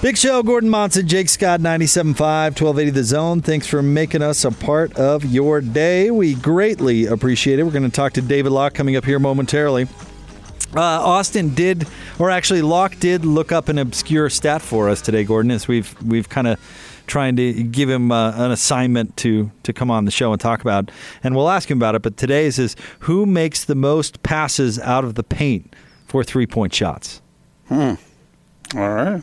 Big Show, Gordon Monson, Jake Scott, 97.5, 1280 The Zone. Thanks for making us a part of your day. We greatly appreciate it. We're going to talk to David Locke coming up here momentarily. Uh, Austin did, or actually Locke did look up an obscure stat for us today, Gordon, as we've we've kind of trying to give him uh, an assignment to to come on the show and talk about, and we'll ask him about it. But today's is who makes the most passes out of the paint for three point shots? Hmm. All right.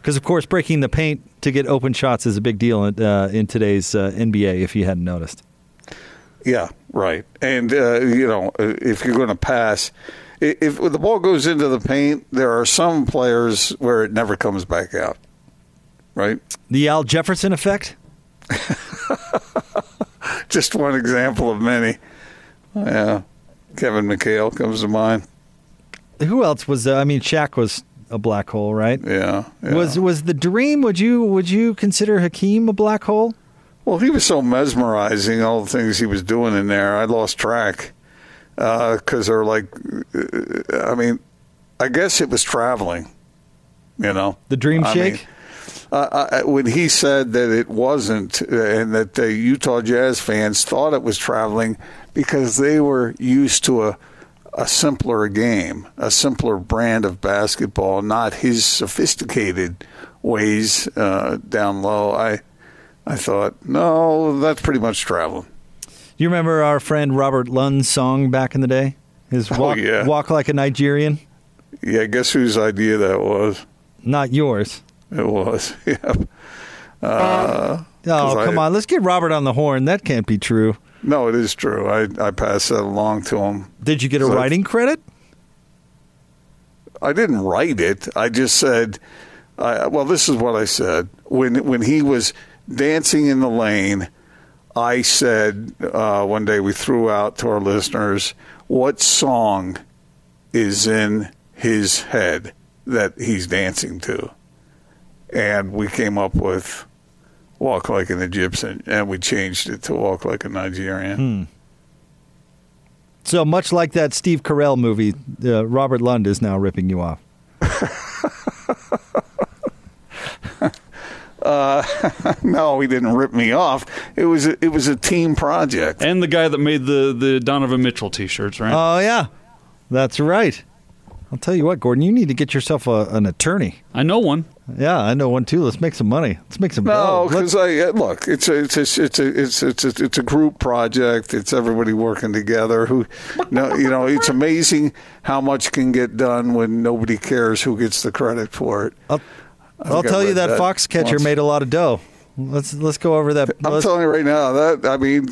Because of course, breaking the paint to get open shots is a big deal in, uh, in today's uh, NBA. If you hadn't noticed. Yeah, right. And uh, you know, if you're going to pass, if the ball goes into the paint, there are some players where it never comes back out. Right. The Al Jefferson effect. Just one example of many. Yeah, Kevin McHale comes to mind. Who else was? Uh, I mean, Shaq was a black hole, right? Yeah, yeah, Was was the dream? Would you would you consider Hakeem a black hole? Well, he was so mesmerizing. All the things he was doing in there, I lost track because uh, they're like, uh, I mean, I guess it was traveling. You know, the dream I shake. Mean, uh, I, when he said that it wasn't, and that the Utah Jazz fans thought it was traveling because they were used to a a simpler game, a simpler brand of basketball, not his sophisticated ways uh, down low. I I thought, no, that's pretty much traveling. You remember our friend Robert Lund's song back in the day? His walk, oh, yeah. walk like a Nigerian. Yeah, guess whose idea that was? Not yours. It was. Yeah. Uh, oh, come I, on. Let's get Robert on the horn. That can't be true. No, it is true. I, I passed that along to him. Did you get a so writing credit? I didn't write it. I just said, uh, well, this is what I said. When, when he was dancing in the lane, I said uh, one day we threw out to our listeners, what song is in his head that he's dancing to? And we came up with walk like an Egyptian, and we changed it to walk like a Nigerian. Hmm. So much like that Steve Carell movie, uh, Robert Lund is now ripping you off. uh, no, he didn't rip me off. It was a, it was a team project. And the guy that made the the Donovan Mitchell T-shirts, right? Oh yeah, that's right. I'll tell you what, Gordon, you need to get yourself a, an attorney. I know one. Yeah, I know one too. Let's make some money. Let's make some. No, because I look. It's a it's a it's a it's a, it's a it's a group project. It's everybody working together. Who, no, you know, it's amazing how much can get done when nobody cares who gets the credit for it. I'll, I'll tell you that, that Foxcatcher once. made a lot of dough. Let's let's go over that. I'm let's, telling you right now that I mean,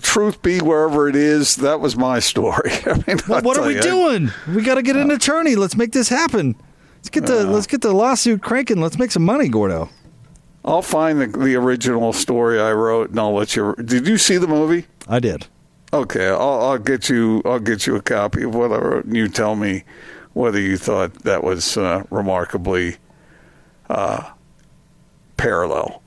truth be wherever it is, that was my story. I mean, well, what are we you, doing? We got to get an attorney. Let's make this happen. Let's get the uh, let's get the lawsuit cranking. Let's make some money, Gordo. I'll find the, the original story I wrote, and I'll let you. Did you see the movie? I did. Okay, I'll, I'll get you. I'll get you a copy of what I wrote, and you tell me whether you thought that was uh, remarkably uh, parallel.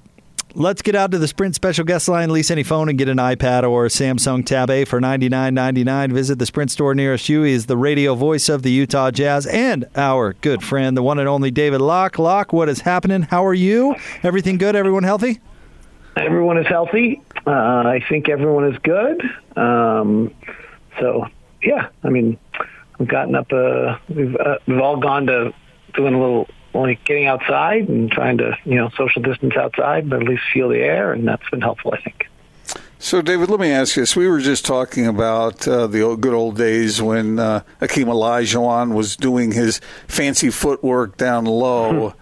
Let's get out to the Sprint special guest line. Lease any phone and get an iPad or a Samsung Tab A for ninety nine ninety nine. Visit the Sprint store nearest you. He is the radio voice of the Utah Jazz and our good friend, the one and only David Locke. Locke, what is happening? How are you? Everything good? Everyone healthy? Everyone is healthy. Uh, I think everyone is good. Um, so, yeah, I mean, we've gotten up. Uh, we've uh, we've all gone to doing a little like getting outside and trying to, you know, social distance outside, but at least feel the air, and that's been helpful, I think. So, David, let me ask you this. We were just talking about uh, the old, good old days when uh, Akeem Olajuwon was doing his fancy footwork down low.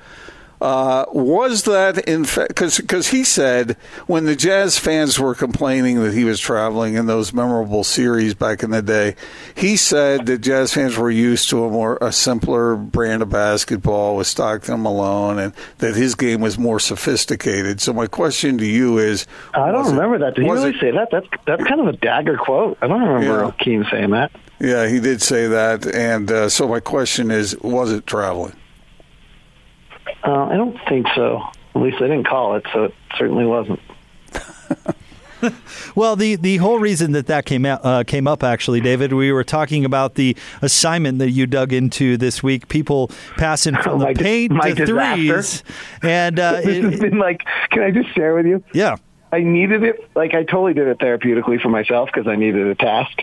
Uh, was that in fact because he said when the Jazz fans were complaining that he was traveling in those memorable series back in the day, he said that Jazz fans were used to a more a simpler brand of basketball with Stockton Malone, and that his game was more sophisticated. So my question to you is, I don't was it- remember that. Did he really it- say that? That's that's kind of a dagger quote. I don't remember Yeah. Keem saying that. Yeah, he did say that, and uh, so my question is, was it traveling? Uh, I don't think so. At least I didn't call it, so it certainly wasn't. Well, the, the whole reason that that came out uh, came up actually, David, we were talking about the assignment that you dug into this week. People passing from My the paint to disaster. threes, and uh, This has been like, can I just share with you? yeah, I needed it. Like I totally did it therapeutically for myself because I needed a task.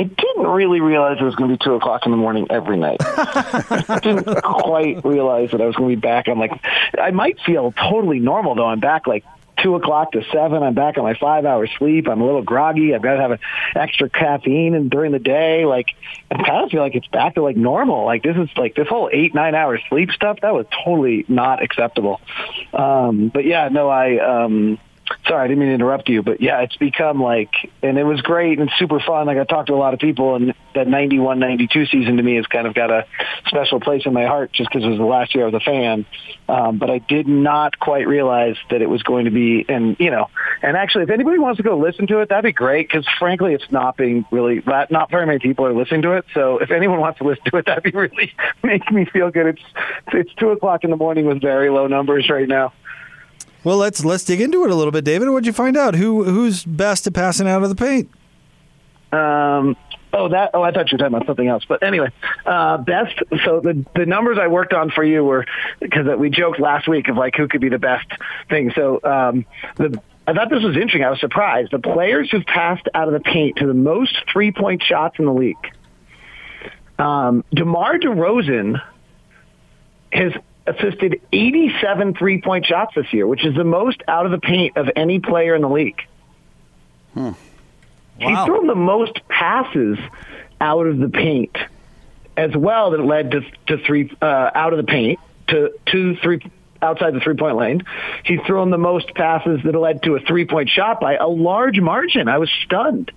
I didn't really realize it was going to be two o'clock in the morning every night. I didn't quite realize that I was going to be back. I'm like, I might feel totally normal though. I'm back like two o'clock to seven. I'm back on my five hours sleep. I'm a little groggy. I've got to have an extra caffeine and during the day. Like I kind of feel like it's back to like normal. Like this is like this whole eight nine hours sleep stuff. That was totally not acceptable. Um, but yeah, no, I. Um, Sorry, I didn't mean to interrupt you, but yeah, it's become like, and it was great and super fun. Like I talked to a lot of people, and that 91, 92 season to me has kind of got a special place in my heart just because it was the last year I was a fan. Um, but I did not quite realize that it was going to be, and you know, and actually, if anybody wants to go listen to it, that'd be great because frankly, it's not being really, not not very many people are listening to it. So if anyone wants to listen to it, that'd be really make me feel good. It's it's two o'clock in the morning with very low numbers right now. Well, let's let's dig into it a little bit, David. What'd you find out? Who who's best at passing out of the paint? Um, oh, that. Oh, I thought you were talking about something else. But anyway, uh, best. So the the numbers I worked on for you were because we joked last week of like who could be the best thing. So um, the. I thought this was interesting. I was surprised. The players who've passed out of the paint to the most three point shots in the league. Um, DeMar DeRozan has assisted 87 three point shots this year, which is the most out of the paint of any player in the league. Wow. He's thrown the most passes out of the paint as well that led to, to three uh, out of the paint to two three outside the three point lane. He's thrown the most passes that led to a three point shot by a large margin. I was stunned.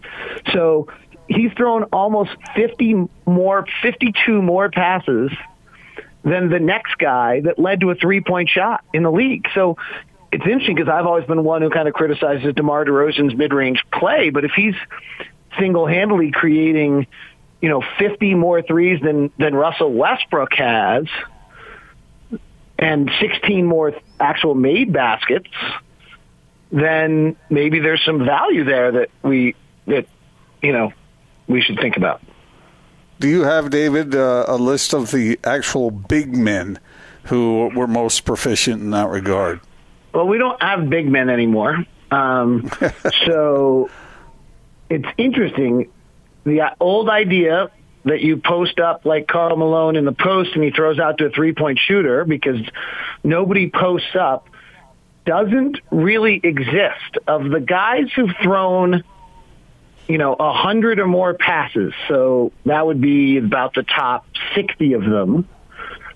So he's thrown almost 50 more 52 more passes than the next guy that led to a three point shot in the league. So it's interesting because I've always been one who kind of criticizes DeMar DeRozan's mid range play, but if he's single handedly creating, you know, 50 more threes than, than Russell Westbrook has and 16 more actual made baskets, then maybe there's some value there that we, that, you know, we should think about. Do you have, David, uh, a list of the actual big men who were most proficient in that regard? Well, we don't have big men anymore. Um, so it's interesting. The old idea that you post up like Karl Malone in the post and he throws out to a three point shooter because nobody posts up doesn't really exist. Of the guys who've thrown, you know, a hundred or more passes, so that would be about the top 60 of them.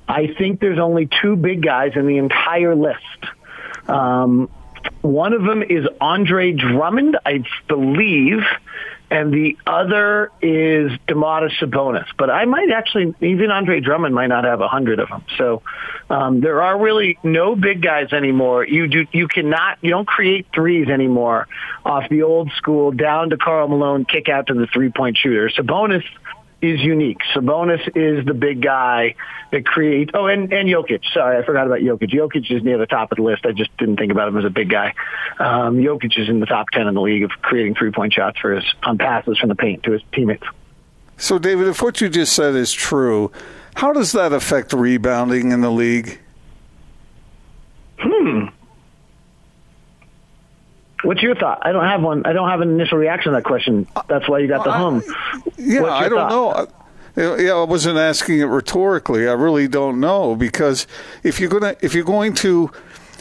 I think there's only two big guys in the entire list. Um, one of them is Andre Drummond, I believe, and the other is Domantas Sabonis. But I might actually, even Andre Drummond might not have a hundred of them. So um, there are really no big guys anymore. You do, you cannot, you don't create threes anymore off the old school down to Karl Malone, kick out to the three point shooter. Sabonis is unique. Sabonis is the big guy that creates. Oh, and and Jokic. Sorry, I forgot about Jokic. Jokic is near the top of the list. I just didn't think about him as a big guy. Um, Jokic is in the top ten in the league of creating three point shots for his on passes from the paint to his teammates. So, David, if what you just said is true, how does that affect rebounding in the league? What's your thought? I don't have one. I don't have an initial reaction to that question. That's why you got the hum. Yeah, I don't thought? know. I- Yeah, I wasn't asking it rhetorically. I really don't know because if you're gonna if you're going to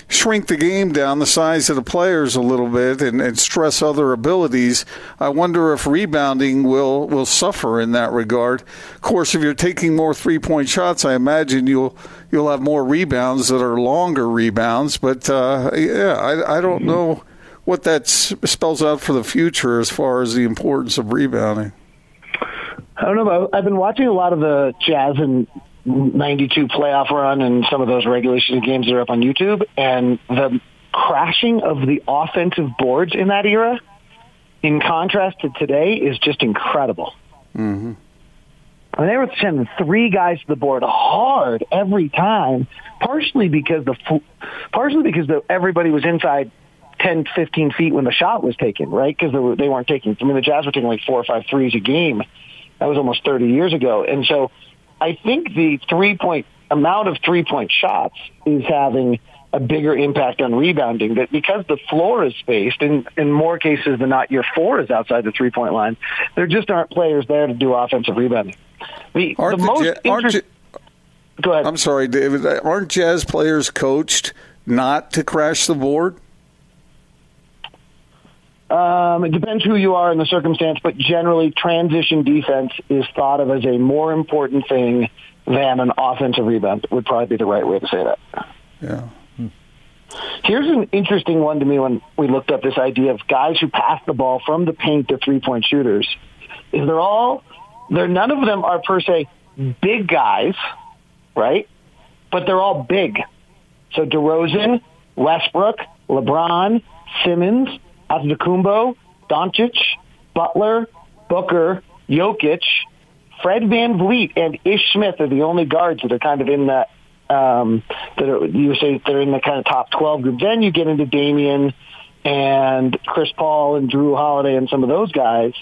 shrink the game down, the size of the players a little bit, and, and stress other abilities, I wonder if rebounding will will suffer in that regard. Of course, if you're taking more three point shots, I imagine you'll you'll have more rebounds that are longer rebounds. But uh, yeah, I, I don't know what that spells out for the future as far as the importance of rebounding. I don't know. I've been watching a lot of the Jazz and 92 playoff run and some of those regulation games that are up on YouTube, and the crashing of the offensive boards in that era, in contrast to today, is just incredible. Mm-hmm. I mean, they were sending three guys to the board hard every time, partially because the partially because the, everybody was inside 10, 15 feet when the shot was taken, right? Because they, were, they weren't taking. I mean, the Jazz were taking like four or five threes a game. That was almost 30 years ago, and so I think the three point amount of three point shots is having a bigger impact on rebounding. That because the floor is spaced, and in more cases than not, your four is outside the three point line. There just aren't players there to do offensive rebounding. The, aren't the, most ja- aren't inter- Go ahead. I'm sorry, David. Aren't Jazz players coached not to crash the board? Um, it depends who you are in the circumstance, but generally, transition defense is thought of as a more important thing than an offensive rebound. Would probably be the right way to say that. Yeah. Here's an interesting one to me when we looked up this idea of guys who pass the ball from the paint to three point shooters. Is they're all they're none of them are per se big guys, right? But they're all big. So DeRozan, Westbrook, LeBron, Simmons, Antetokounmpo, Doncic, Butler, Booker, Jokic, Fred VanVleet, and Ish Smith are the only guards that are kind of in that um, that are, you say they're in the kind of top 12 group. Then you get into Damian and Chris Paul and Jrue Holiday and some of those guys.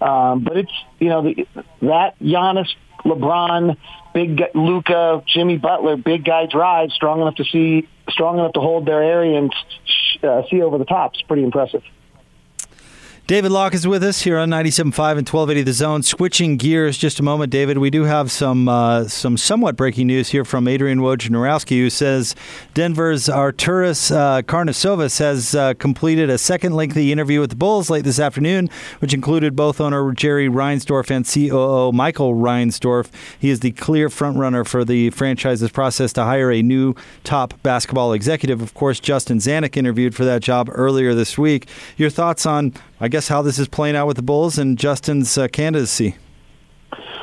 Um, but it's you know the, that Giannis, LeBron, big Luka, Jimmy Butler, big guy drive, strong enough to see, strong enough to hold their area and uh, see over the top. It's pretty impressive. David Locke is with us here on 97.5 and 1280 The Zone. Switching gears just a moment, David. We do have some uh, some somewhat breaking news here from Adrian Wojnarowski, who says Denver's Arturas uh, Karnisovas has uh, completed a second lengthy interview with the Bulls late this afternoon, which included both owner Jerry Reinsdorf and COO Michael Reinsdorf. He is the clear frontrunner for the franchise's process to hire a new top basketball executive. Of course, Justin Zanik interviewed for that job earlier this week. Your thoughts on I guess how this is playing out with the Bulls and Justin's uh, candidacy.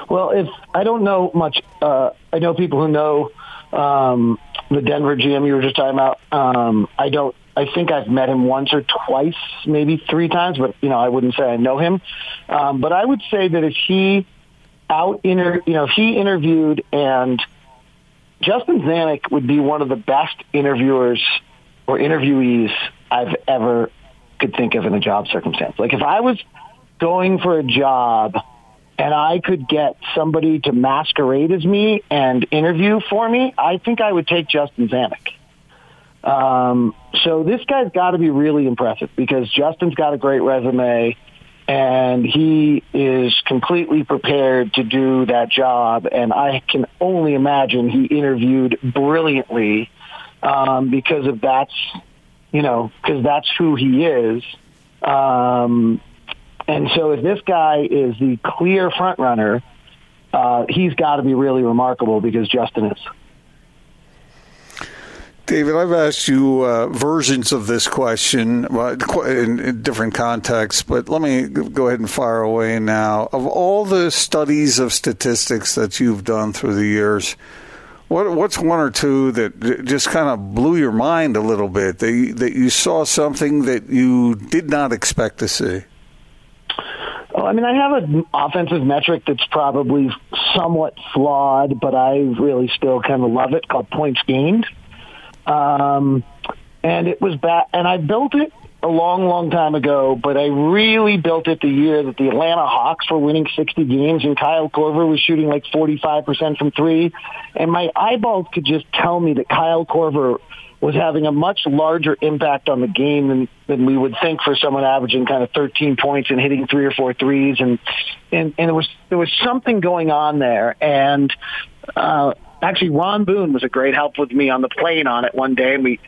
Well, if I don't know much, uh, I know people who know um, the Denver GM you were just talking about. Um, I don't. I think I've met him once or twice, maybe three times, but you know I wouldn't say I know him. Um, but I would say that if he out inter, you know, if he interviewed and Justin Zanik would be one of the best interviewers or interviewees I've ever could think of in a job circumstance. Like if I was going for a job and I could get somebody to masquerade as me and interview for me, I think I would take Justin Zanik. Um, so this guy's got to be really impressive because Justin's got a great resume and he is completely prepared to do that job. And I can only imagine he interviewed brilliantly um, because of that's you know, because that's who he is. Um, and so if this guy is the clear front runner, uh, he's got to be really remarkable because Justin is. David, I've asked you uh, versions of this question in, in, different contexts, but let me go ahead and fire away now. Of all the studies of statistics that you've done through the years, what, what's one or two that just kind of blew your mind a little bit? That you, that you saw something that you did not expect to see. Well, I mean, I have an offensive metric that's probably somewhat flawed, but I really still kind of love it, called points gained. Um, and it was bad, and I built it a long, long time ago, but I really built it the year that the Atlanta Hawks were winning 60 games and Kyle Korver was shooting like 45% from three. And my eyeballs could just tell me that Kyle Korver was having a much larger impact on the game than, than we would think for someone averaging kind of 13 points and hitting three or four threes. And, and, and there was, there was something going on there. And, uh, actually Ron Boone was a great help with me on the plane on it one day, and we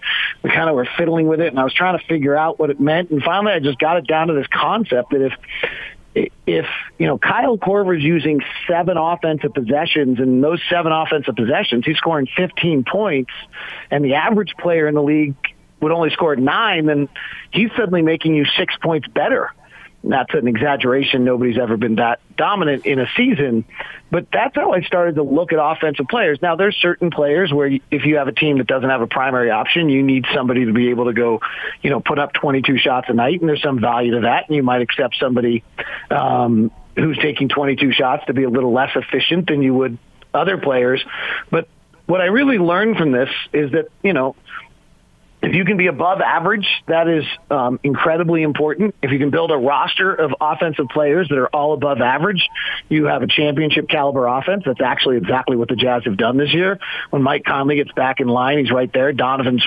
we kind of were fiddling with it, and I was trying to figure out what it meant, and finally I just got it down to this concept that if if you know Kyle Korver's using seven offensive possessions, and those seven offensive possessions, he's scoring 15 points, and the average player in the league would only score nine, then he's suddenly making you six points better that's an exaggeration. Nobody's ever been that dominant in a season, but that's how I started to look at offensive players. Now, there's certain players where if you have a team that doesn't have a primary option, you need somebody to be able to go, you know, put up 22 shots a night, and there's some value to that, and you might accept somebody um, who's taking 22 shots to be a little less efficient than you would other players. But what I really learned from this is that, you know, if you can be above average, that is um, incredibly important. If you can build a roster of offensive players that are all above average, you have a championship caliber offense. That's actually exactly what the Jazz have done this year. When Mike Conley gets back in line, he's right there. Donovan's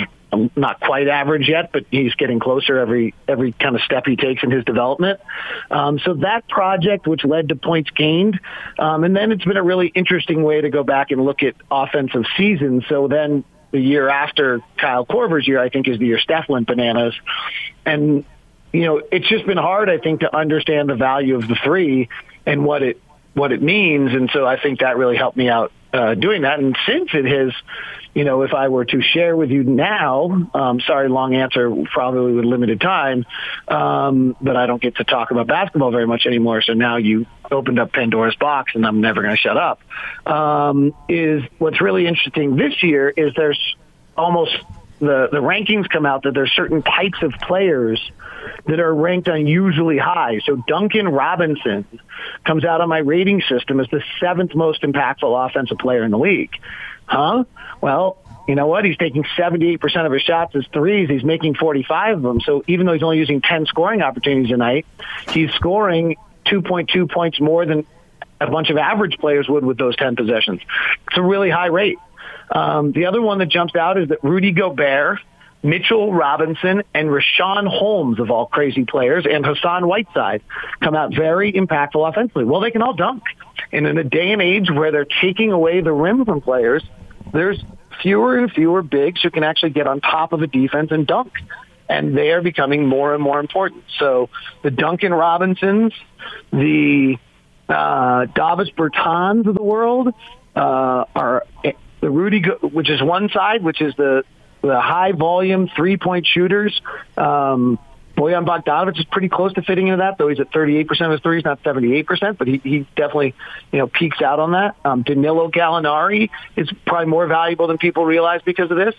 not quite average yet, but he's getting closer every every kind of step he takes in his development. Um, so that project, which led to points gained, um, and then it's been a really interesting way to go back and look at offensive seasons. So then the year after Kyle Korver's year, I think, is the year Steph went bananas. And, you know, it's just been hard, I think, to understand the value of the three and what it what it means. And so I think that really helped me out uh, doing that. And since it has, you know, if I were to share with you now, um, sorry, long answer, probably with limited time, um, but I don't get to talk about basketball very much anymore. So now you opened up Pandora's box, and I'm never going to shut up. Um, is what's really interesting this year is there's almost the the rankings come out that there's certain types of players that are ranked unusually high. So Duncan Robinson comes out on my rating system as the seventh most impactful offensive player in the league. Huh? Well, you know what? He's taking 78% of his shots as threes. He's making 45 of them. So even though he's only using 10 scoring opportunities a night, he's scoring 2.2 points more than a bunch of average players would with those 10 possessions. It's a really high rate. Um, the other one that jumps out is that Rudy Gobert, Mitchell Robinson, and Richaun Holmes, of all crazy players, and Hassan Whiteside come out very impactful offensively. Well, they can all dunk. And in a day and age where they're taking away the rim from players, there's fewer and fewer bigs who can actually get on top of a defense and dunk. And they are becoming more and more important. So the Duncan Robinsons, the uh, Davis Bertans of the world uh, are the Rudy, which is one side, which is the the high volume three point shooters. Um, Bojan Bogdanovic is pretty close to fitting into that, though he's at 38% of his threes, not 78%, but he, he definitely, you know, peaks out on that. Um, Danilo Gallinari is probably more valuable than people realize because of this.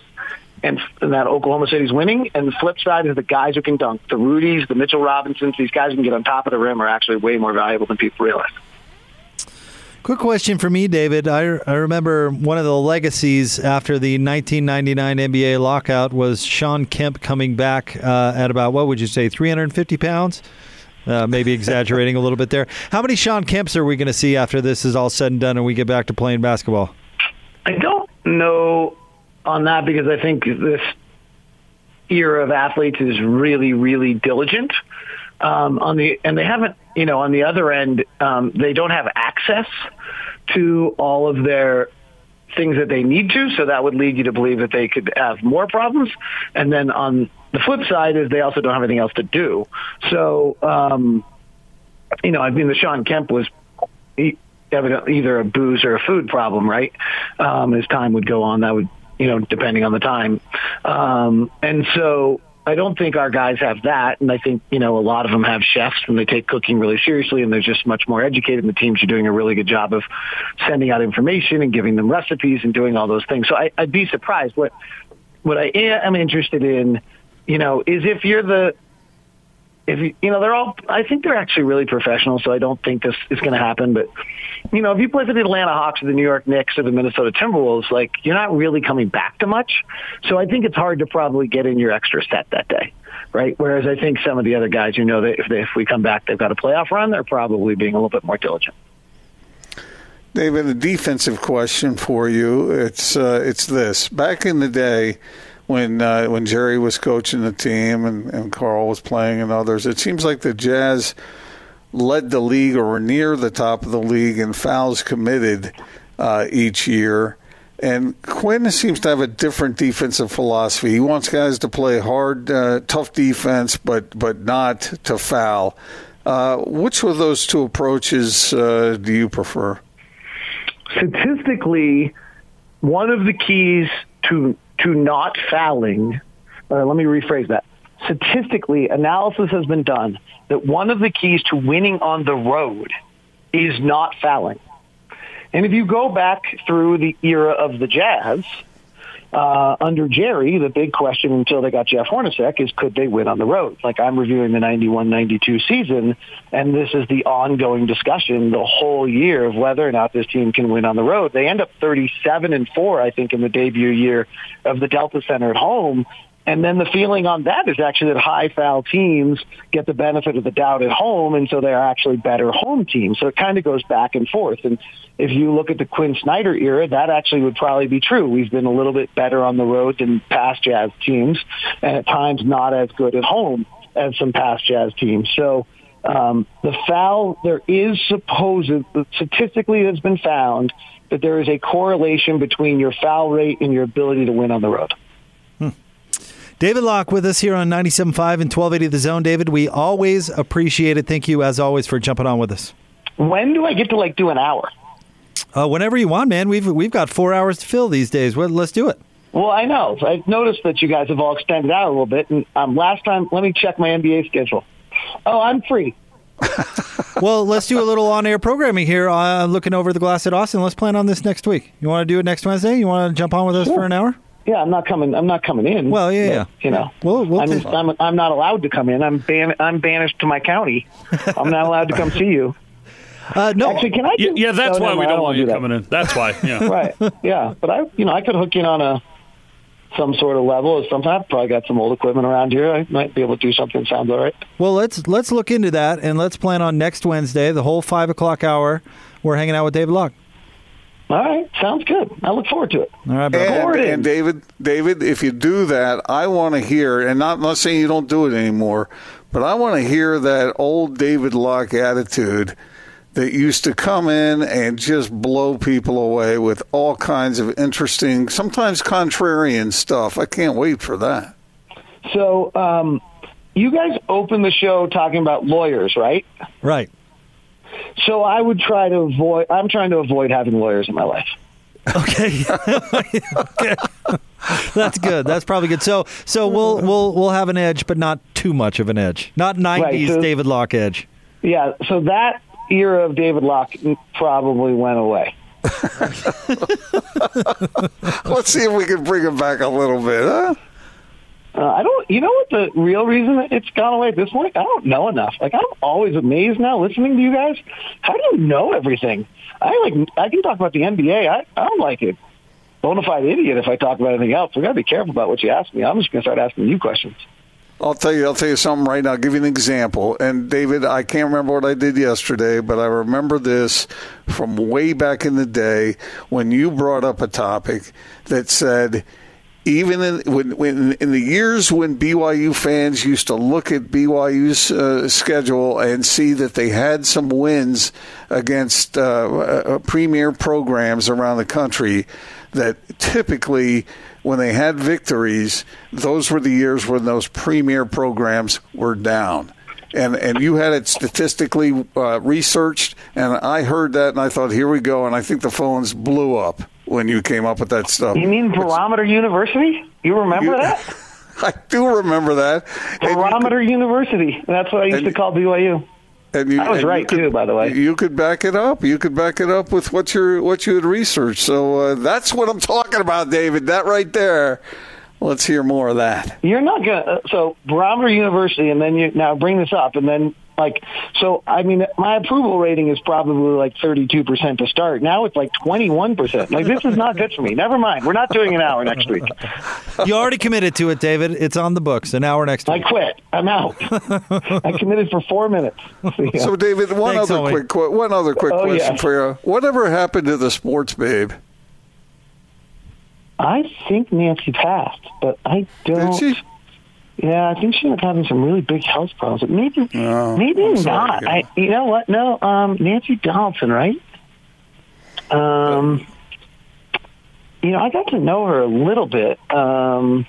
And, that Oklahoma City's winning. And the flip side is the guys who can dunk. The Rudies, the Mitchell Robinsons, these guys who can get on top of the rim are actually way more valuable than people realize. Quick question for me, David. I, I remember one of the legacies after the 1999 NBA lockout was Shawn Kemp coming back uh, at about, what would you say, 350 pounds? Uh, maybe exaggerating a little bit there. How many Shawn Kemps are we going to see after this is all said and done and we get back to playing basketball? I don't know on that because I think this era of athletes is really, really diligent. Um, on the and they haven't, you know, on the other end, um, they don't have access to all of their things that they need to. So that would lead you to believe that they could have more problems. And then on the flip side is they also don't have anything else to do. So, um, you know, I mean, the Shawn Kemp was either a booze or a food problem, right? Um, as time would go on, that would, you know, depending on the time. Um, and so I don't think our guys have that, and I think you know a lot of them have chefs and they take cooking really seriously, and they're just much more educated. And the teams are doing a really good job of sending out information and giving them recipes and doing all those things. So I, I'd be surprised. What what I am interested in, you know, is if you're the if you, you know they're all I think they're actually really professional, so I don't think this is going to happen. But you know, if you play for the Atlanta Hawks or the New York Knicks or the Minnesota Timberwolves, like you're not really coming back to much. So I think it's hard to probably get in your extra set that day, right? Whereas I think some of the other guys, you know, that if they, if we come back, they've got a playoff run, they're probably being a little bit more diligent. David, a defensive question for you. It's uh, it's this. Back in the day, when uh, when Jerry was coaching the team and, and Karl was playing and others, it seems like the Jazz led the league or were near the top of the league in fouls committed uh, each year. And Quinn seems to have a different defensive philosophy. He wants guys to play hard, uh, tough defense, but but not to foul. Uh, which of those two approaches uh, do you prefer? Statistically, one of the keys to to not fouling. Uh, let me rephrase that. Statistically, analysis has been done that one of the keys to winning on the road is not fouling. And if you go back through the era of the Jazz, uh, under Jerry, the big question until they got Jeff Hornacek is could they win on the road? Like I'm reviewing the 91-92 season, and this is the ongoing discussion the whole year of whether or not this team can win on the road. They end up 37 and four, I think, in the debut year of the Delta Center at home. And then the feeling on that is actually that high foul teams get the benefit of the doubt at home, and so they are actually better home teams. So it kind of goes back and forth. And if you look at the Quinn Snyder era, that actually would probably be true. We've been a little bit better on the road than past Jazz teams, and at times not as good at home as some past Jazz teams. So um, the foul, there is supposed, statistically it has been found that there is a correlation between your foul rate and your ability to win on the road. David Locke with us here on 97.5 and 1280 The Zone. David, we always appreciate it. Thank you, as always, for jumping on with us. When do I get to like do an hour? Uh, whenever you want, man. We've we've got four hours to fill these days. Well, let's do it. Well, I know. I've noticed that you guys have all extended out a little bit. And um, last time, let me check my NBA schedule. Oh, I'm free. well, let's do a little on-air programming here. Uh, looking over the glass at Austin. Let's plan on this next week. You want to do it next Wednesday? You want to jump on with us Sure. for an hour? Yeah, I'm not coming. I'm not coming in. Well, yeah, but, yeah. You know, We'll- we'll I'm, take- I'm I'm not allowed to come in. I'm ban- I'm banished to my county. I'm not allowed to come see you. Uh, no, Actually, can I? Yeah, do- yeah that's no, why never we mind, I don't want you that. coming in. That's why. Yeah. right. Yeah, but I, you know, I could hook in on a some sort of level or something. I've probably got some old equipment around here. I might be able to do something. that Sounds all right. Well, let's let's look into that and let's plan on next Wednesday, the whole five o'clock hour. We're hanging out with David Locke. All right, sounds good. I look forward to it. All right. And, Gordon. and David, David, if you do that, I want to hear, and not, I'm not saying you don't do it anymore, but I want to hear that old David Locke attitude that used to come in and just blow people away with all kinds of interesting, sometimes contrarian stuff. I can't wait for that. So, um, you guys opened the show talking about lawyers, right? Right. So I would try to avoid. I'm trying to avoid having lawyers in my life. Okay. okay. That's good. That's probably good. So so we'll we'll we'll have an edge, but not too much of an edge. Not nineties so- David Locke edge. Yeah. So that era of David Locke probably went away. Let's see if we can bring him back a little bit, huh? Uh, I don't. You know what the real reason it's gone away at this point? I don't know enough. Like I'm always amazed now listening to you guys. How do you know everything? I like. I can talk about the NBA. I I'm like a bona fide idiot if I talk about anything else. We got to be careful about what you ask me. I'm just to start asking you questions. I'll tell you. I'll tell you something right now. I'll give you an example. And David, I can't remember what I did yesterday, but I remember this from way back in the day when you brought up a topic that said. Even in when, when in the years when BYU fans used to look at BYU's uh, schedule and see that they had some wins against uh, uh, premier programs around the country, that typically when they had victories, those were the years when those premier programs were down. And and you had it statistically uh, researched, and I heard that, and I thought, here we go, and I think the phones blew up when you came up with that stuff. You mean Barometer University? You remember You- that? I do remember that. Barometer University. That's what I used to call BYU. and you- I was right, could- too, by the way. You could back it up. You could back it up with what you what you had researched. So uh, that's what I'm talking about, David. That right there. Let's hear more of that. You're not gonna. Uh, so Barometer University, and then you now bring this up, and then like so. I mean, my approval rating is probably like 32 percent to start. Now it's like 21 percent. Like this is not good for me. Never mind. We're not doing an hour next week. You already committed to it, David. It's on the books. An hour next week. I quit. I'm out. I committed for four minutes. See ya. So, David, one Thanks, other Owen. quick que- one other quick Oh, question yeah. for you. Whatever happened to the sports babe? I think Nancy passed, but I don't. Did she? Yeah, I think she ended up having some really big health problems. But maybe, Oh, maybe I'm not. hear I, you know what? No, um, Nancy Donaldson, right? Um, you know, I got to know her a little bit. Um,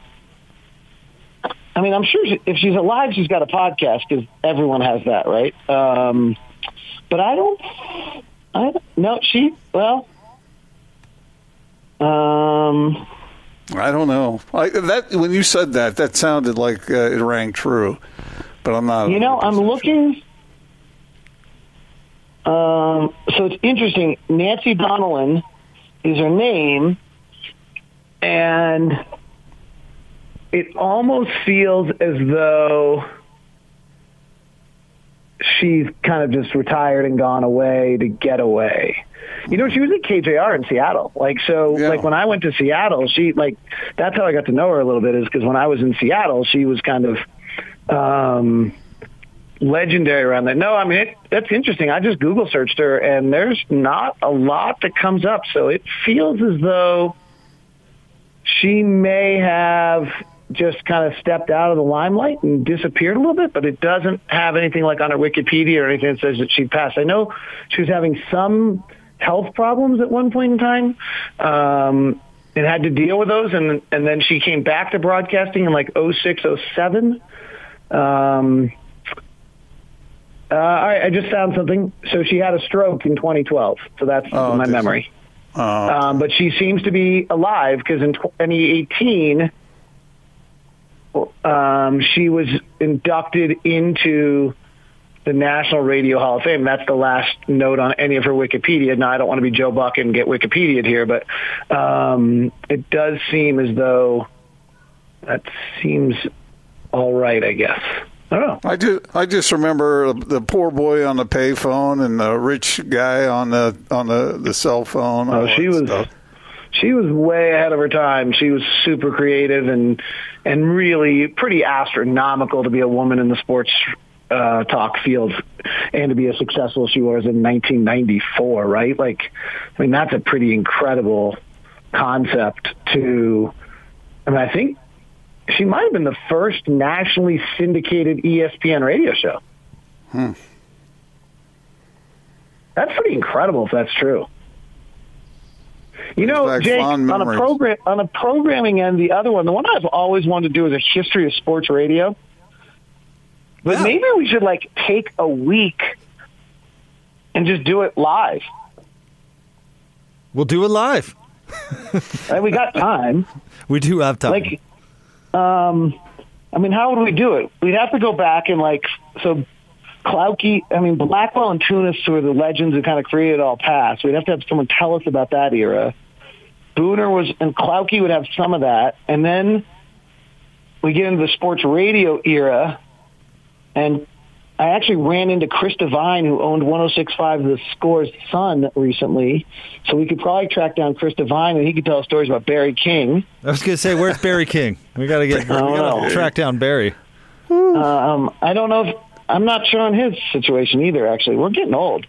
I mean, I'm sure she, if she's alive, she's got a podcast because everyone has that, right? Um, but I don't. I don't, no, she. Well, um, I don't know. I, that when you said that, that sounded like uh, it rang true, but I'm not. you know, I'm looking. Um, so it's interesting. Nancy Donnellan is her name, and it almost feels as though she's kind of just retired and gone away to get away. You know, she was at KJR in Seattle. Like, so, Yeah. like when I went to Seattle, she like that's how I got to know her a little bit. Is because when I was in Seattle, she was kind of um, legendary around that. No, I mean it, that's interesting. I just Google searched her, and there's not a lot that comes up. So it feels as though she may have just kind of stepped out of the limelight and disappeared a little bit, but it doesn't have anything like on her Wikipedia or anything that says that she passed. I know she was having some health problems at one point in time. Um, and had to deal with those, and and then she came back to broadcasting in like 06, 07. Um, uh, all right, I just found something. So she had a stroke in 2012. So that's Oh, my memory. Uh, Um, but she seems to be alive because in 2018, um, she was inducted into the National Radio Hall of Fame. That's the last note on any of her Wikipedia. Now, I don't want to be Joe Buck and get Wikipedia here, but um, it does seem as though that seems all right, I guess. I don't know. I just I just remember the poor boy on the payphone and the rich guy on the on the, the cell phone. Oh, she was stuff. she was way ahead of her time. She was super creative and and really pretty astronomical to be a woman in the sports uh, talk field and to be as successful as she was in 1994. Right? Like, I mean, that's a pretty incredible concept to. I mean, I think she might have been the first nationally syndicated ESPN radio show. That's pretty incredible if that's true. You know, Jake, on a program on a programming end, the other one, the one I've always wanted to do is a history of sports radio. But Yeah. maybe we should like take a week and just do it live. We'll do it live. Right? We got time. We do have time. like um i mean how would we do it we'd have to go back and like so Klauke, I mean Blackwell and Tunis were the legends who kind of created all past. We'd have to have someone tell us about that era. Booner was and Klauke would have some of that, and then we get into the sports radio era, and I actually ran into Chris Devine, who owned 106.5 The Score's son recently. So we could probably track down Chris Devine, and he could tell us stories about Barry King. I was going to say, where's Barry King? We got to get we got to track down Barry. Um, I don't know if I'm not sure on his situation either. Actually, we're getting old,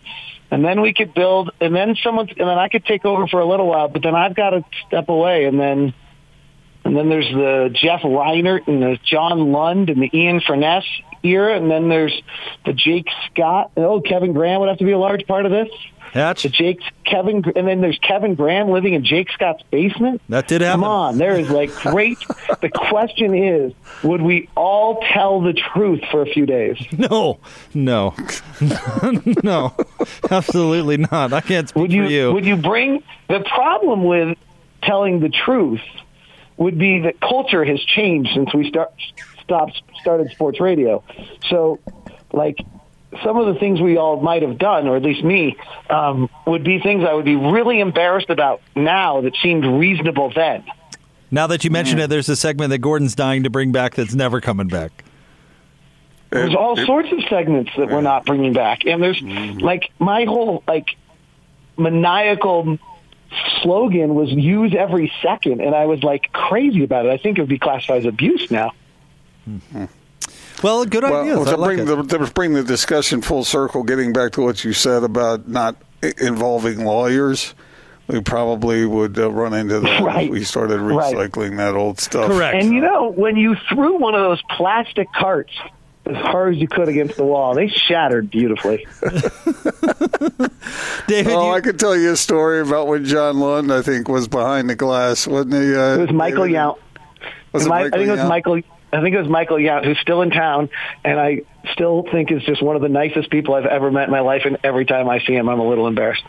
and then we could build, and then someone, and then I could take over for a little while, but then I've got to step away, and then, and then there's the Jeff Reinert and the John Lund and the Ian Furness era, and then there's the Jake Scott. Oh, Kevin Graham would have to be a large part of this. Hatch, The Jake Kevin, and then there's Kevin Graham living in Jake Scott's basement. that did happen. Come on, there is like great. the question is, would we all tell the truth for a few days? No, no, no, absolutely not. I can't speak Would you, for you. Would you bring the problem with telling the truth? Would be that culture has changed since we start stopped started sports radio. So, like some of the things we all might have done, or at least me, um, would be things I would be really embarrassed about now that seemed reasonable then. now that you mention it, there's a segment that Gordon's dying to bring back that's never coming back. There's all sorts of segments that we're not bringing back, and there's like my whole like maniacal slogan was use every second, and I was like crazy about it. I think it would be classified as abuse now. Well, good ideas. Well, I to like bring the to bring the discussion full circle, getting back to what you said about not involving lawyers, we probably would uh, run into that Right. if we started Right. recycling that old stuff. Correct. And you know, when you threw one of those plastic carts as hard as you could against the wall. They shattered beautifully. David, Oh, you- I could tell you a story about when John Lund, I think, was behind the glass, wasn't he? Uh, It was Michael David? Yount. Was it Mi- I Michael think it was Yount? Michael. I think it was Michael Yount, who's still in town, and I still think is just one of the nicest people I've ever met in my life. And every time I see him, I'm a little embarrassed.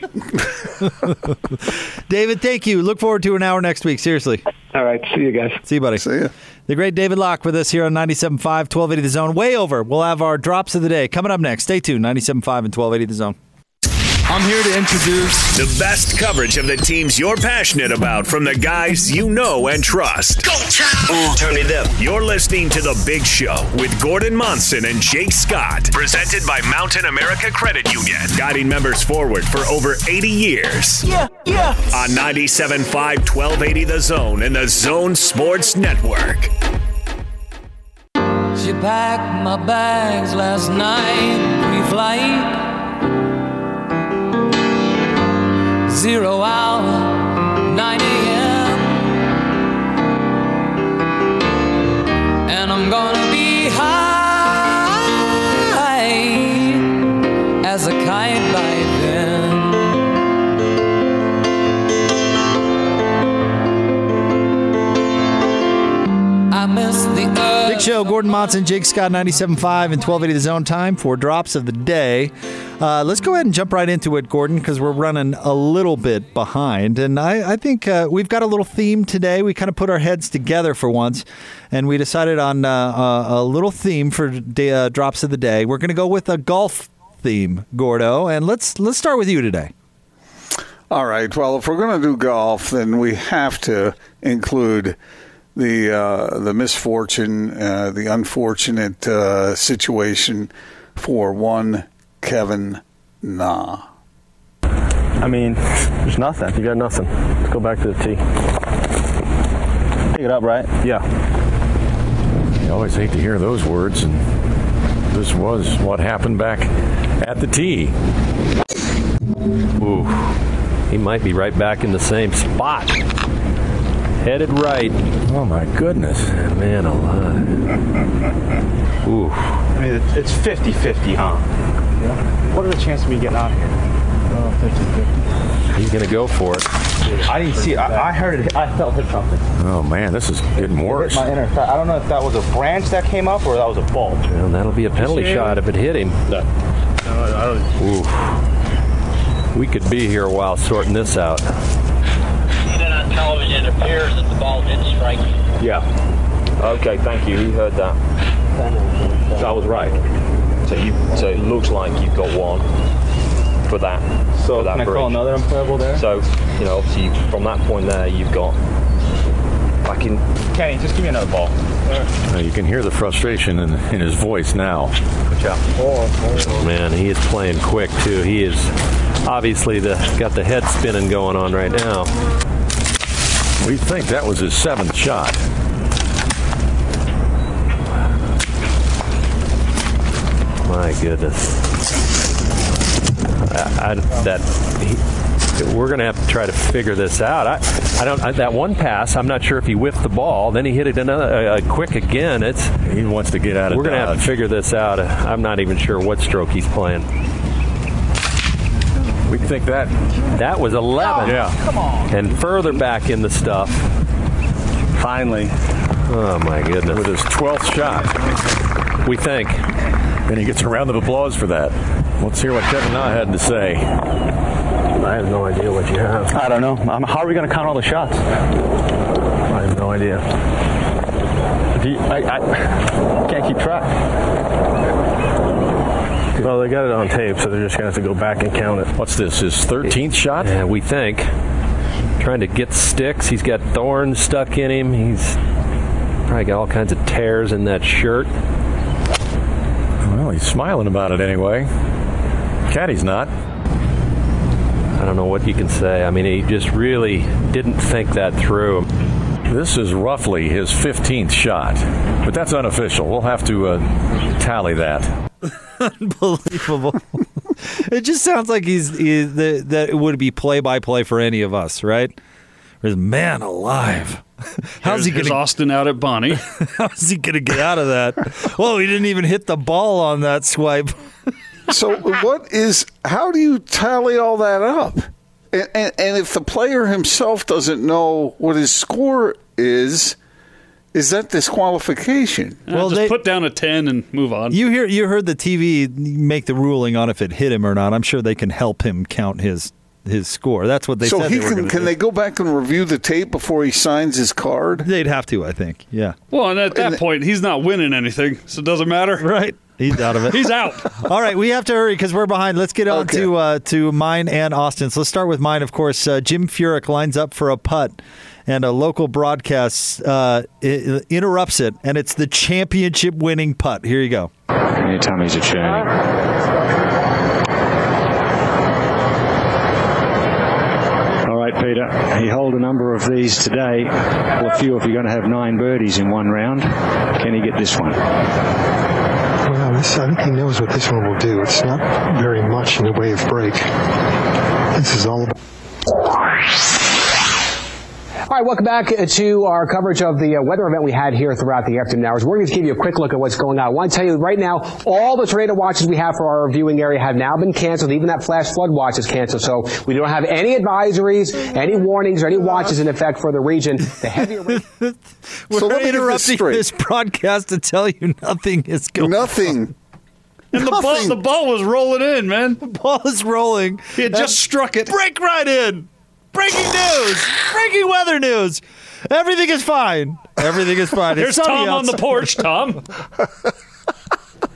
David, thank you. Look forward to an hour next week. Seriously. All right, see you guys. See you, buddy. See ya. The great David Locke with us here on 97.5, 1280 The Zone. Way over. We'll have our drops of the day coming up next. Stay tuned. 97.5 and 1280 The Zone. I'm here to introduce The best coverage of the teams you're passionate about from the guys you know and trust. Go, Turn it up. You're listening to The Big Show with Gordon Monson and Jake Scott. Presented by Mountain America Credit Union. Guiding members forward for over 80 years. Yeah, yeah. On 97.5, 1280 The Zone and The Zone Sports Network. She packed my bags last night, pre-flight. Zero hour, show. Gordon Monson, Jake Scott, 97.5 and 1280 The Zone. Time for drops of the day. Uh, let's go ahead and jump right into it, Gordon, because we're running a little bit behind. And I, I think uh, we've got a little theme today. We kind of put our heads together for once, and we decided on uh, a, a little theme for day, uh, drops of the day. We're going to go with a golf theme, Gordo. And let's let's start with you today. All right. Well, if we're going to do golf, then we have to include the uh, the misfortune, uh, the unfortunate uh, situation for one Kevin Na. I mean, there's nothing. You got nothing. Let's go back to the tee. Pick it up, right? Yeah. You always hate to hear those words, and this was what happened back at the tee. Ooh, he might be right back in the same spot. Headed right. Oh my goodness. Man alive. Ooh. I mean, it's- it's 50 50, huh? What are the chances of me getting out here? Oh, 50 50. He's going to go for it. I didn't see it. I, I heard it. I felt it something. Oh man, this is getting Hit worse. my inner thigh. I don't know if that was a branch that came up or that was a bulb. Well, that'll be a penalty see it? shot if it hit him. No. Ooh. We could be here a while sorting this out. Seen it on television. It appears that the ball did strike you. Yeah. Okay, thank you. He heard that. I was right. So you, so it looks like you've got one for that. So for that can I bridge. call another unplayable there? So you know, obviously, you, from that point there, you've got. I can. Kenny, just give me another ball. Uh, you can hear the frustration in, in his voice now. Watch out. Oh, man, he is playing quick, too. He is obviously the, got the head spinning going on right now. We think that was his seventh shot. My goodness. I, I, that he, we're going to have to try to figure this out. I, I don't. I, that one pass, I'm not sure if he whiffed the ball. Then he hit it another uh, quick again. It's He wants to get out of we're going to have to figure this out. I'm not even sure what stroke he's playing. We think that. That was 11. Yeah. Come on. And further back in the stuff. Finally. Oh my goodness. With his 12th shot. We think. And he gets a round of applause for that. Let's hear what Kevin Na had to say. I have no idea what you have. I don't know. Um, how are we going to count all the shots? I have no idea. Do you, I, I can't keep track. Well, they got it on tape, so they're just going to have to go back and count it. What's this, his 13th shot? Yeah, we think. Trying to get sticks. He's got thorns stuck in him. He's probably got all kinds of tears in that shirt. Well, he's smiling about it anyway. Caddy's not. I don't know what you can say. I mean, he just really didn't think that through. This is roughly his 15th shot, but that's unofficial. We'll have to uh, tally that. Unbelievable. it just sounds like he's, he, the, that it would be play by play for any of us, right? Whereas, man alive. How's he going to get Austin out at Bonnie? How's he going to get out of that? Well, he didn't even hit the ball on that swipe. so what is? How do you tally all that up? And, and, and if the player himself doesn't know what his score is, is that disqualification? well, just put down a ten and move on. You hear you heard the TV make the ruling on if it hit him or not. I'm sure they can help him count his his score. That's what they so said. he they can gonna can do. they go back and review the tape before he signs his card? They'd have to, I think. Yeah. well, and at that point, he's not winning anything, so it doesn't matter. Right. He's out of it. He's out. All right, we have to hurry because we're behind. Let's get on to uh, to mine and Austin's. Let's start with mine. Of course, uh, Jim Furyk lines up for a putt, and a local broadcast uh, i- interrupts it, and it's the championship-winning putt. Here you go. Anytime he's a champ. All right, Peter. He hold a number of these today. Well, a few if you're going to have nine birdies in one round. Can he get this one? Well, this, I think he knows what this one will do. It's not very much in the way of break. This is all about. All right, welcome back to our coverage of the uh, weather event we had here throughout the afternoon hours. We're going to give you a quick look at what's going on. I want to tell you right now, all the tornado watches we have for our viewing area have now been canceled. Even that flash flood watch is canceled. So we don't have any advisories, any warnings, or any watches in effect for the region. The heavier rain- We're So let me this interrupting this broadcast to tell you nothing is going. Nothing. And the ball, Nothing. the ball was rolling in, man. The ball is rolling. He had just struck it. Break right in. Breaking news. Breaking weather news. Everything is fine. Everything is fine. There's It's sunny Tom on the porch, Tom.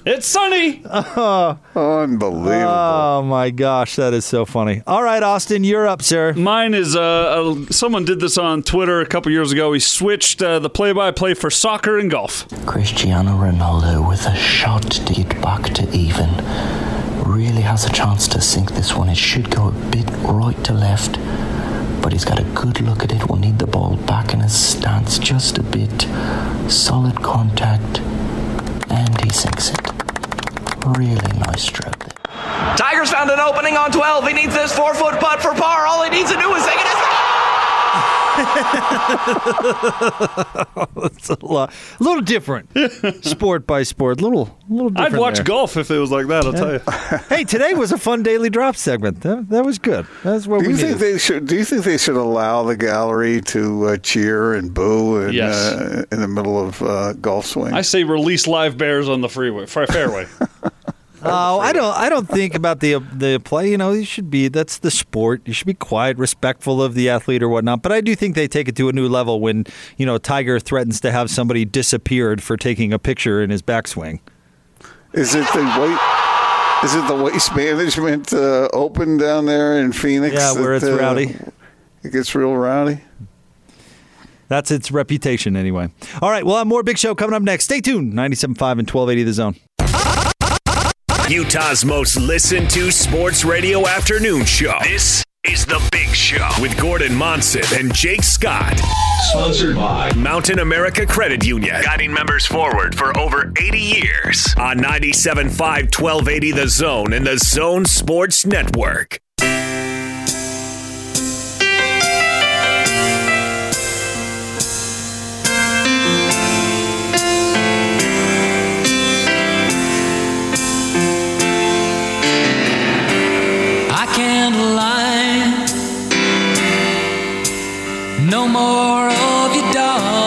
it's sunny. Unbelievable. Oh my gosh, that is so funny. All right, Austin, you're up, sir. Mine is uh, uh, someone did this on Twitter a couple years ago. He switched uh, the play-by-play for soccer and golf. Cristiano Ronaldo with a shot to get back to even. Really has a chance to sink this one. It should go a bit right to left, but he's got a good look at it. We'll need the ball back in his stance just a bit. Solid contact, and he sinks it. Really nice stroke. Tigers found an opening on 12. He needs this four foot putt for par. All he needs to do is take it. That's a lot, a little different, sport by sport. Little, little different. I'd watch there. golf if it was like that. I'll tell you. hey, today was a fun daily drop segment. That, that was good. That's what Do we you think they should? Do you think they should allow the gallery to uh, cheer and boo in, Yes. uh, in the middle of uh, golf swing? I say release live bears on the freeway, fa- fairway. Oh, I don't. I don't think about the the play. You know, you should be. That's the sport. You should be quiet, respectful of the athlete or whatnot. But I do think they take it to a new level when you know Tiger threatens to have somebody disappeared for taking a picture in his backswing. Is it the weight? Is it the waste management uh, open down there in Phoenix? Yeah, where that, it's uh, rowdy. It gets real rowdy. That's its reputation, anyway. All right. we'll have more big show coming up next. Stay tuned. 97.5 and 1280 The Zone. Utah's most listened to sports radio afternoon show. This is The Big Show with Gordon Monson and Jake Scott. Sponsored by Mountain America Credit Union, guiding members forward for over 80 years on 97.5 1280 The Zone and The Zone Sports Network. I can't. No more of your darkness.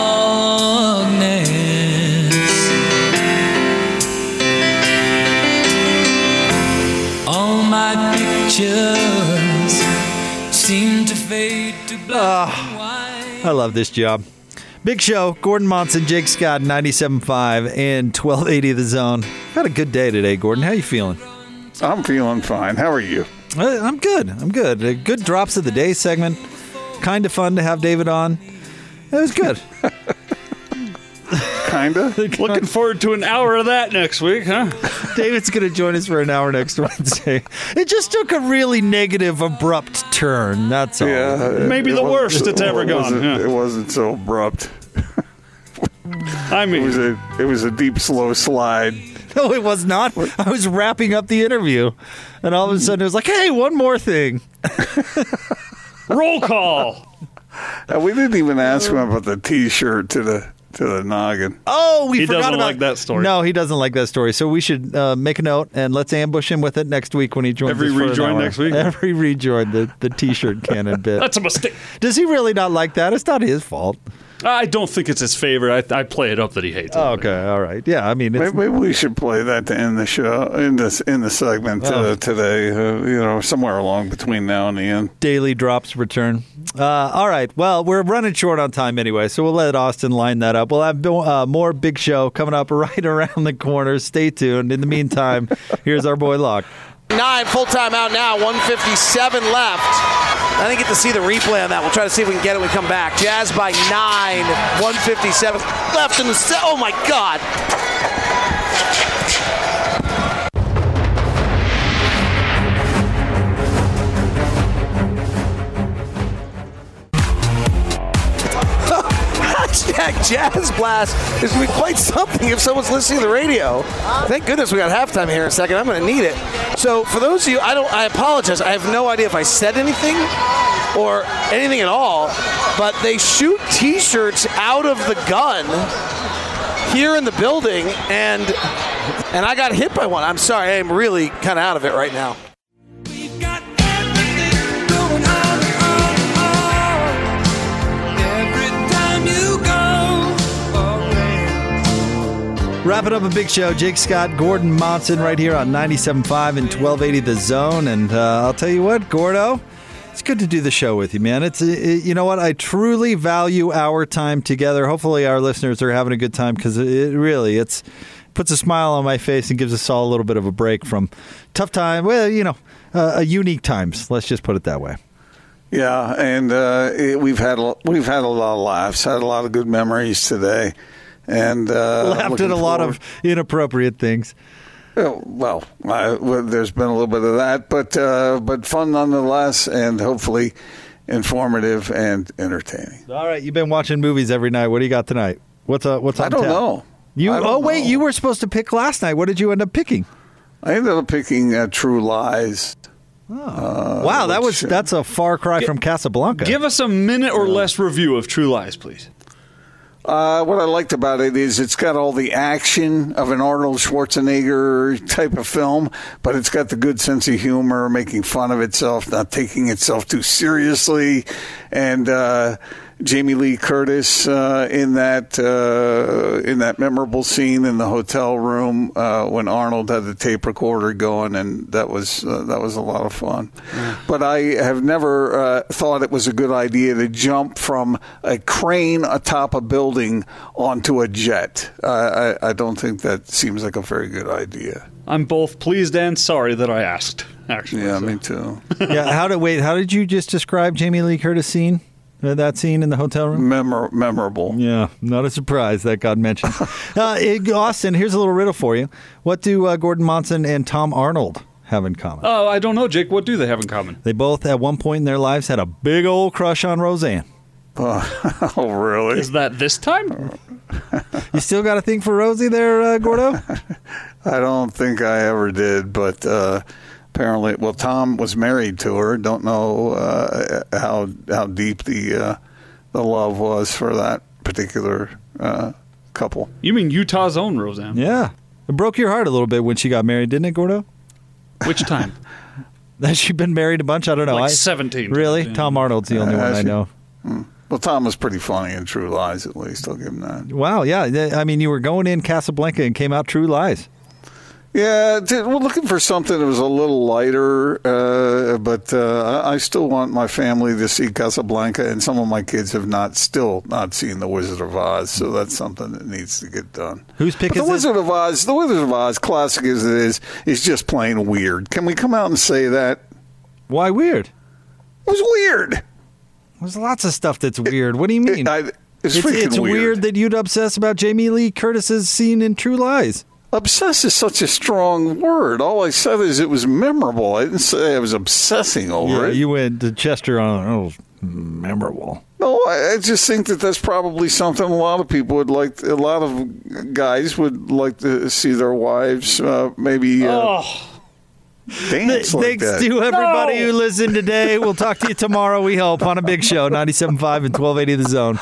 All my pictures seem to fade to black and ah, white. I love this job. Big show. Gordon Monson, Jake Scott, 97.5 and 1280 The Zone. Had a good day today, Gordon. How you feeling? I'm feeling fine. How are you? Uh, I'm good. I'm good. A good drops of the day segment. Kind of fun to have David on. It was good. Kinda. Looking forward to an hour of that next week, huh? David's going to join us for an hour next Wednesday. It just took a really negative, abrupt turn. That's all. Yeah, it- Maybe it the worst it's ever gone, wasn't- yeah. It wasn't so abrupt. I mean, It was a it was a deep, slow slide. No, it was not. I was wrapping up the interview, and all of a sudden it was like, "Hey, one more thing." roll call. Uh, we didn't even ask him about the T-shirt to the to the noggin. Oh, we He forgot doesn't about like that story. No, he doesn't like that story. So we should uh, make a note and let's ambush him with it next week when he joins. Every us for rejoin next week? Every rejoin the the t-shirt cannon bit. That's a mistake. Does he really not like that? It's not his fault. I don't think it's his favorite. I, I play it up that he hates it. Oh, okay, all right. Yeah, I mean, it's, Maybe, maybe we should play that to end the show in this in the segment uh, today. Uh, you know, somewhere along between now and the end. daily drops return. Uh, all right. Well, we're running short on time anyway, so we'll let Austin line that up. We'll have uh, more big show coming up right around the corner. Stay tuned. In the meantime, here's our boy Locke. Nine full time out now, 157 left. I didn't get to see the replay on that. We'll try to see if we can get it when we come back. Jazz by nine, 157 left in the set. Oh my God. Jazz Blast is going to be quite something if someone's listening to the radio. Thank goodness we got halftime here in a second. I'm going to need it. So for those of you, I don't. I apologize. I have no idea if I said anything or anything at all. But they shoot T-shirts out of the gun here in the building, and and I got hit by one. I'm sorry. I am really kind of out of it right now. Wrapping up a big show. Jake Scott, Gordon Monson, right here on 97.5 and 1280 The Zone. And uh, I'll tell you what, Gordo, it's good to do the show with you, man. It's it, you know what I truly value our time together. Hopefully, our listeners are having a good time because it really it's puts a smile on my face and gives us all a little bit of a break from tough time. Well, you know, uh, unique times. Let's just put it that way. Yeah, and uh, it, we've had a, we've had a lot of laughs, had a lot of good memories today, and uh, Laughed at a lot forward- of inappropriate things. Oh, well, I, well, there's been a little bit of that, but uh, but fun nonetheless, and hopefully informative and entertaining. All right, you've been watching movies every night. What do you got tonight? What's uh, what's on I don't tap? know. You don't oh wait, know. you were supposed to pick last night. What did you end up picking? I ended up picking uh, True Lies. wow, that was that's a far cry from Casablanca. Give us a minute or less review of True Lies, please. Uh, what I liked about it is it's got all the action of an Arnold Schwarzenegger type of film, but it's got the good sense of humor, making fun of itself, not taking itself too seriously, and uh, Jamie Lee Curtis uh, in that uh, in that memorable scene in the hotel room uh, when Arnold had the tape recorder going, and that was uh, that was a lot of fun. But I have never uh, thought it was a good idea to jump from a crane atop a building onto a jet. Uh, I, I don't think that seems like a very good idea. I'm both pleased and sorry that I asked. Actually, Yeah, me too. yeah, how did wait? How did you just describe Jamie Lee Curtis scene? Uh, that scene in the hotel room? Memor- memorable. Yeah, not a surprise that got mentioned. uh, Austin, here's a little riddle for you. What do uh, Gordon Monson and Tom Arnold have in common? Oh, I don't know, Jake. What do they have in common? They both, at one point in their lives, had a big old crush on Roseanne. oh, really? Is that this time? You still got a thing for Rosie there, uh, Gordo? I don't think I ever did, but uh, apparently, well, Tom was married to her. Don't know uh, how how deep the uh, the love was for that particular uh, couple. You mean Utah's own Roseanne? Yeah. It broke your heart a little bit when she got married, didn't it, Gordo? Which time? Has she been married a bunch? I don't know. Like I- 17 Really? yeah. Tom Arnold's the only Uh, one I know. Hmm. Well, Tom was pretty funny in True Lies, at least. I'll give him that. Wow, yeah. I mean, you were going in Casablanca and came out True Lies. Yeah, we're looking for something that was a little lighter, uh, but uh, I still want my family to see Casablanca, and some of my kids have not still not seen The Wizard of Oz, so that's something that needs to get done. Who's pick But is The it? Wizard of Oz, The Wizard of Oz, classic as it is, is just plain weird. Can we come out and say that? Why weird? It was weird. There's lots of stuff that's weird. What do you mean? I, it's freaking it's weird. that you'd obsess about Jamie Lee Curtis's scene in True Lies. Obsess is such a strong word. All I said is it was memorable. I didn't say I was obsessing over Yeah, it. you went to Chester on oh, memorable. No, I I just think that that's probably something a lot of people would like. A lot of guys would like to see their wives uh, maybe uh, Oh, dance like Thanks that. to everybody who listened today. We'll talk to you tomorrow, we hope, on a big show, 97.5 and 1280 The Zone.